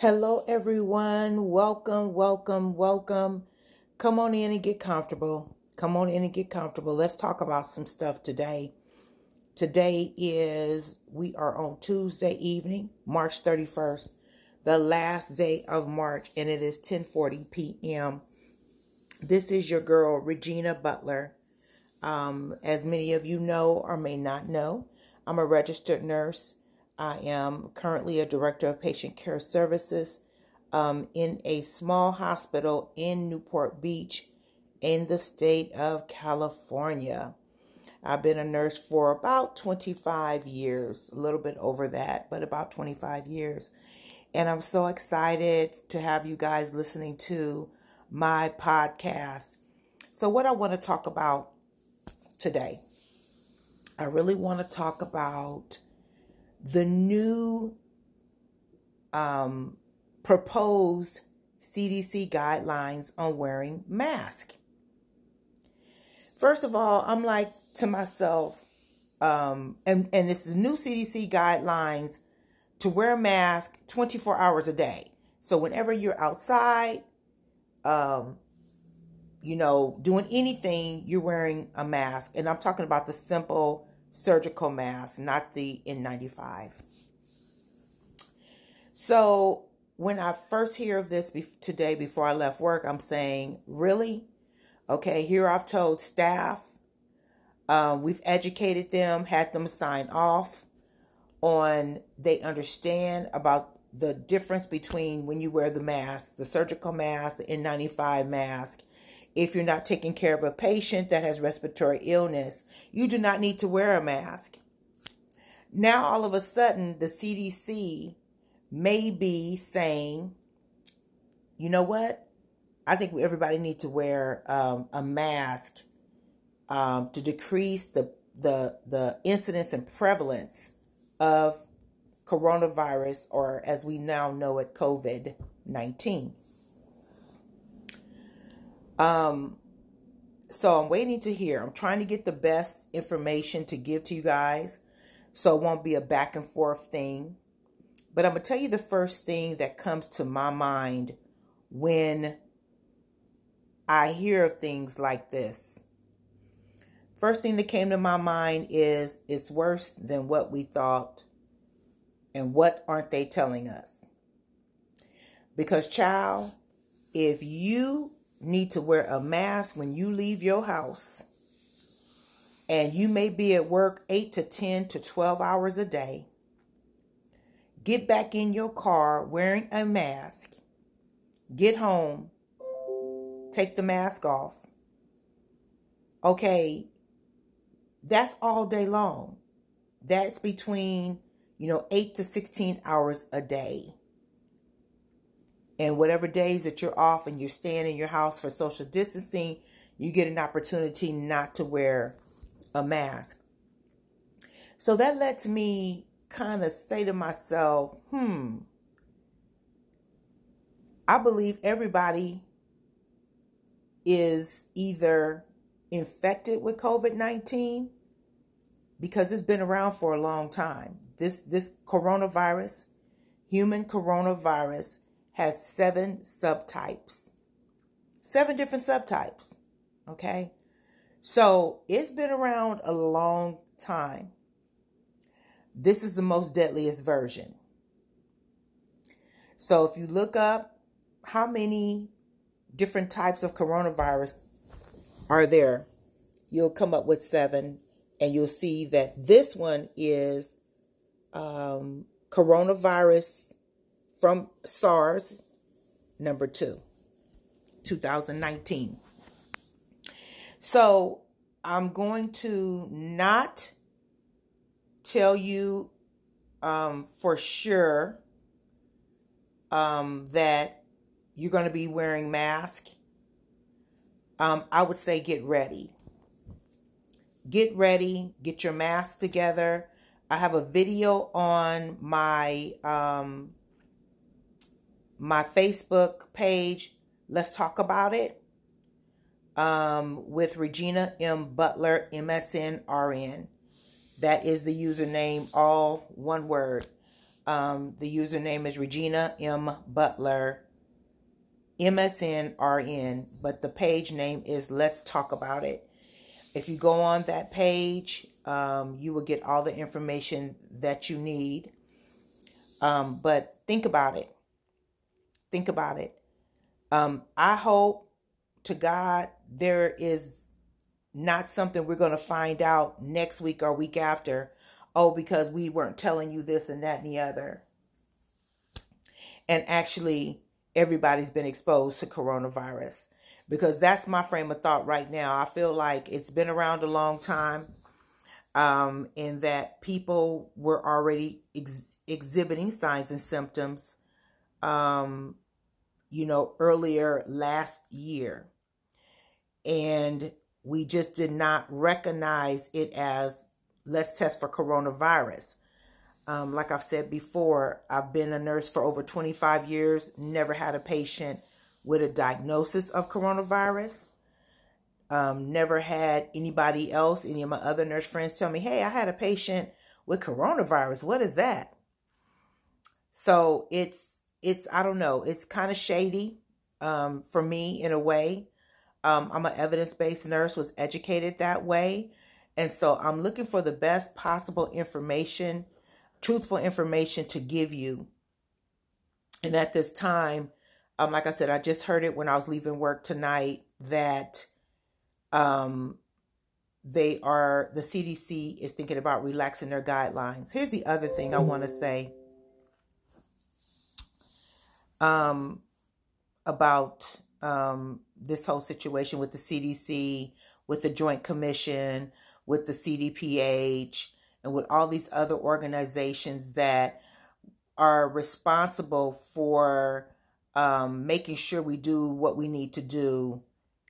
Hello, everyone. Welcome, welcome, welcome. Come on in and get comfortable. Come on in and get comfortable. Let's talk about some stuff today. Today is, we are on Tuesday evening, March 31st, the last day of March, and it is 1040 p.m. This is your girl, Regina Butler. Um, as many of you know or may not know, I'm a registered nurse I am currently a director of patient care services um, in a small hospital in Newport Beach in the state of California. I've been a nurse for about 25 years, a little bit over that, but about 25 years. And I'm so excited to have you guys listening to my podcast. So, what I want to talk about today, I really want to talk about the new um, proposed CDC guidelines on wearing mask. First of all, I'm like to myself, um, and, and it's the new CDC guidelines to wear a mask 24 hours a day. So whenever you're outside, um, you know, doing anything, you're wearing a mask. And I'm talking about the simple surgical mask, not the N95. So when I first hear of this be- today before I left work, I'm saying, really? Okay, here I've told staff, um, we've educated them, had them sign off on they understand about the difference between when you wear the mask, the surgical mask, the N95 mask, if you're not taking care of a patient that has respiratory illness, you do not need to wear a mask. Now, all of a sudden, the CDC may be saying, you know what? I think everybody needs to wear um, a mask um, to decrease the, the, the incidence and prevalence of coronavirus, or as we now know it, COVID 19. Um, so I'm waiting to hear. I'm trying to get the best information to give to you guys so it won't be a back and forth thing. But I'm going to tell you the first thing that comes to my mind when I hear of things like this. First thing that came to my mind is it's worse than what we thought. And what aren't they telling us? Because, child, if you need to wear a mask when you leave your house. And you may be at work 8 to 10 to 12 hours a day. Get back in your car wearing a mask. Get home. Take the mask off. Okay, that's all day long. That's between, you know, 8 to 16 hours a day. And whatever days that you're off and you're staying in your house for social distancing, you get an opportunity not to wear a mask. So that lets me kind of say to myself, hmm, I believe everybody is either infected with COVID 19 because it's been around for a long time. This, this coronavirus, human coronavirus, has seven subtypes. Seven different subtypes. Okay? So it's been around a long time. This is the most deadliest version. So if you look up how many different types of coronavirus are there, you'll come up with seven, and you'll see that this one is um, coronavirus from SARS, number two, 2019. So I'm going to not tell you um, for sure um, that you're going to be wearing mask. Um, I would say get ready. Get ready. Get your mask together. I have a video on my um, my Facebook page, Let's Talk About It, um, with Regina M. Butler, MSN RN. That is the username, all one word. Um, the username is Regina M. Butler, MSNRN, but the page name is Let's Talk About It. If you go on that page, um, you will get all the information that you need. Um, but think about it. Think about it. Um, I hope to God there is not something we're going to find out next week or week after. Oh, because we weren't telling you this and that and the other. And actually, everybody's been exposed to coronavirus because that's my frame of thought right now. I feel like it's been around a long time um, in that people were already ex- exhibiting signs and symptoms, um, you know, earlier last year. And we just did not recognize it as let's test for coronavirus. Um, like I've said before, I've been a nurse for over 25 years, never had a patient with a diagnosis of coronavirus. Um, never had anybody else, any of my other nurse friends tell me, hey, I had a patient with coronavirus. What is that? So it's, it's, I don't know, it's kind of shady um, for me in a way. Um, I'm an evidence based nurse, was educated that way. And so I'm looking for the best possible information truthful information to give you. And at this time, um, like I said, I just heard it when I was leaving work tonight that um, they are, the CDC is thinking about relaxing their guidelines. Here's the other thing I want to say um, about um, this whole situation with the CDC, with the Joint Commission, with the CDPH and with all these other organizations that are responsible for um, making sure we do what we need to do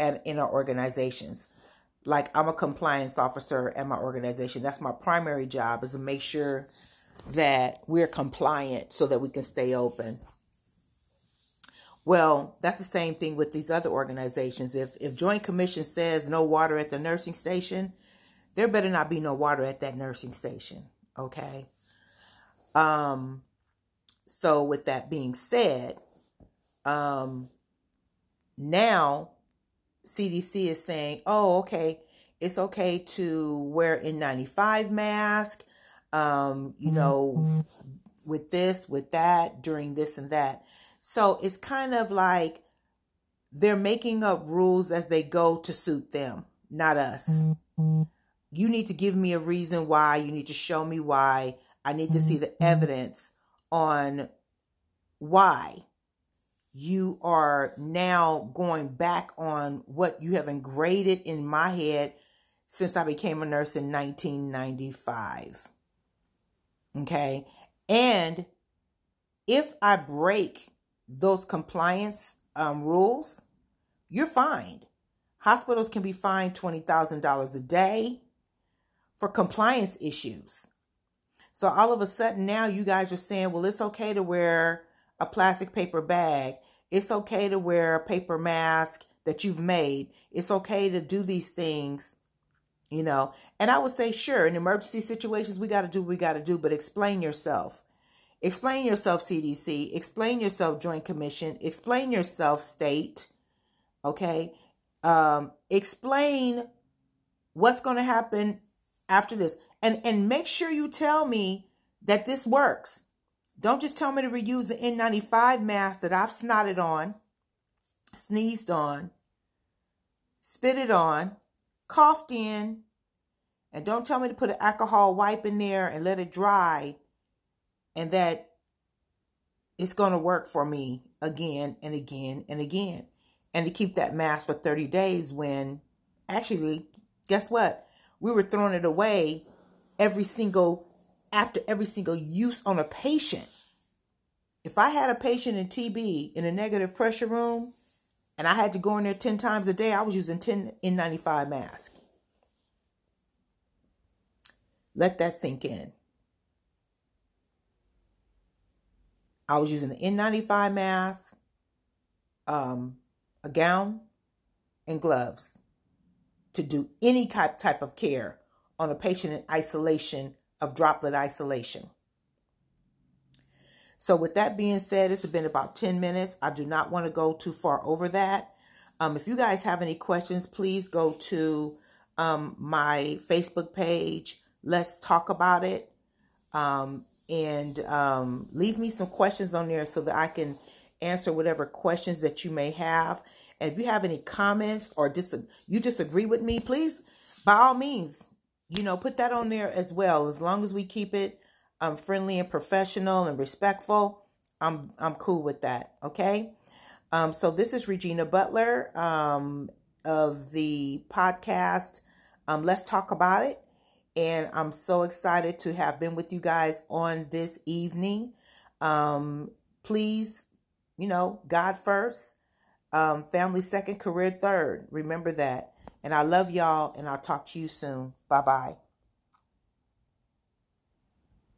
at, in our organizations. Like I'm a compliance officer at my organization. That's my primary job is to make sure that we're compliant so that we can stay open. Well, that's the same thing with these other organizations. If if Joint Commission says no water at the nursing station, there better not be no water at that nursing station. Okay. Um, so with that being said, um, now CDC is saying, oh, okay, it's okay to wear N95 mask, um, you know, with this, with that, during this and that. So it's kind of like they're making up rules as they go to suit them, not us. You need to give me a reason why. You need to show me why. I need to see the evidence on why you are now going back on what you have engraded in my head since I became a nurse in 1995. Okay. And if I break those compliance um, rules, you're fined. Hospitals can be fined $20,000 a day for compliance issues. So all of a sudden now you guys are saying, well, it's okay to wear a plastic paper bag. It's okay to wear a paper mask that you've made. It's okay to do these things, you know. And I would say, sure, in emergency situations, we got to do what we got to do, but explain yourself. Explain yourself, CDC. Explain yourself, Joint Commission. Explain yourself, state. Okay. Um, explain what's going to happen after this. And and make sure you tell me that this works. Don't just tell me to reuse the N95 mask that I've snotted on, sneezed on, spit it on, coughed in, and don't tell me to put an alcohol wipe in there and let it dry and that it's going to work for me again and again and again. And to keep that mask for 30 days when actually, guess what? we were throwing it away every single after every single use on a patient. If I had a patient in TB in a negative pressure room and I had to go in there 10 times a day, I was using 10 N95 mask. Let that sink in. I was using an N95 mask, um, a gown, and gloves to do any type of care on a patient in isolation of droplet isolation. So, with that being said, it's been about 10 minutes. I do not want to go too far over that. Um, if you guys have any questions, please go to um, my Facebook page. Let's talk about it. Um, and um, leave me some questions on there so that I can answer whatever questions that you may have. And if you have any comments or dis- you disagree with me, please, by all means, you know, put that on there as well. As long as we keep it um, friendly and professional and respectful, I'm I'm cool with that. Okay. Um, so this is Regina Butler um, of the podcast. Um, Let's talk about it. And I'm so excited to have been with you guys on this evening. Um, please, you know, God first, um, family second, career third. Remember that. And I love y'all, and I'll talk to you soon. Bye bye.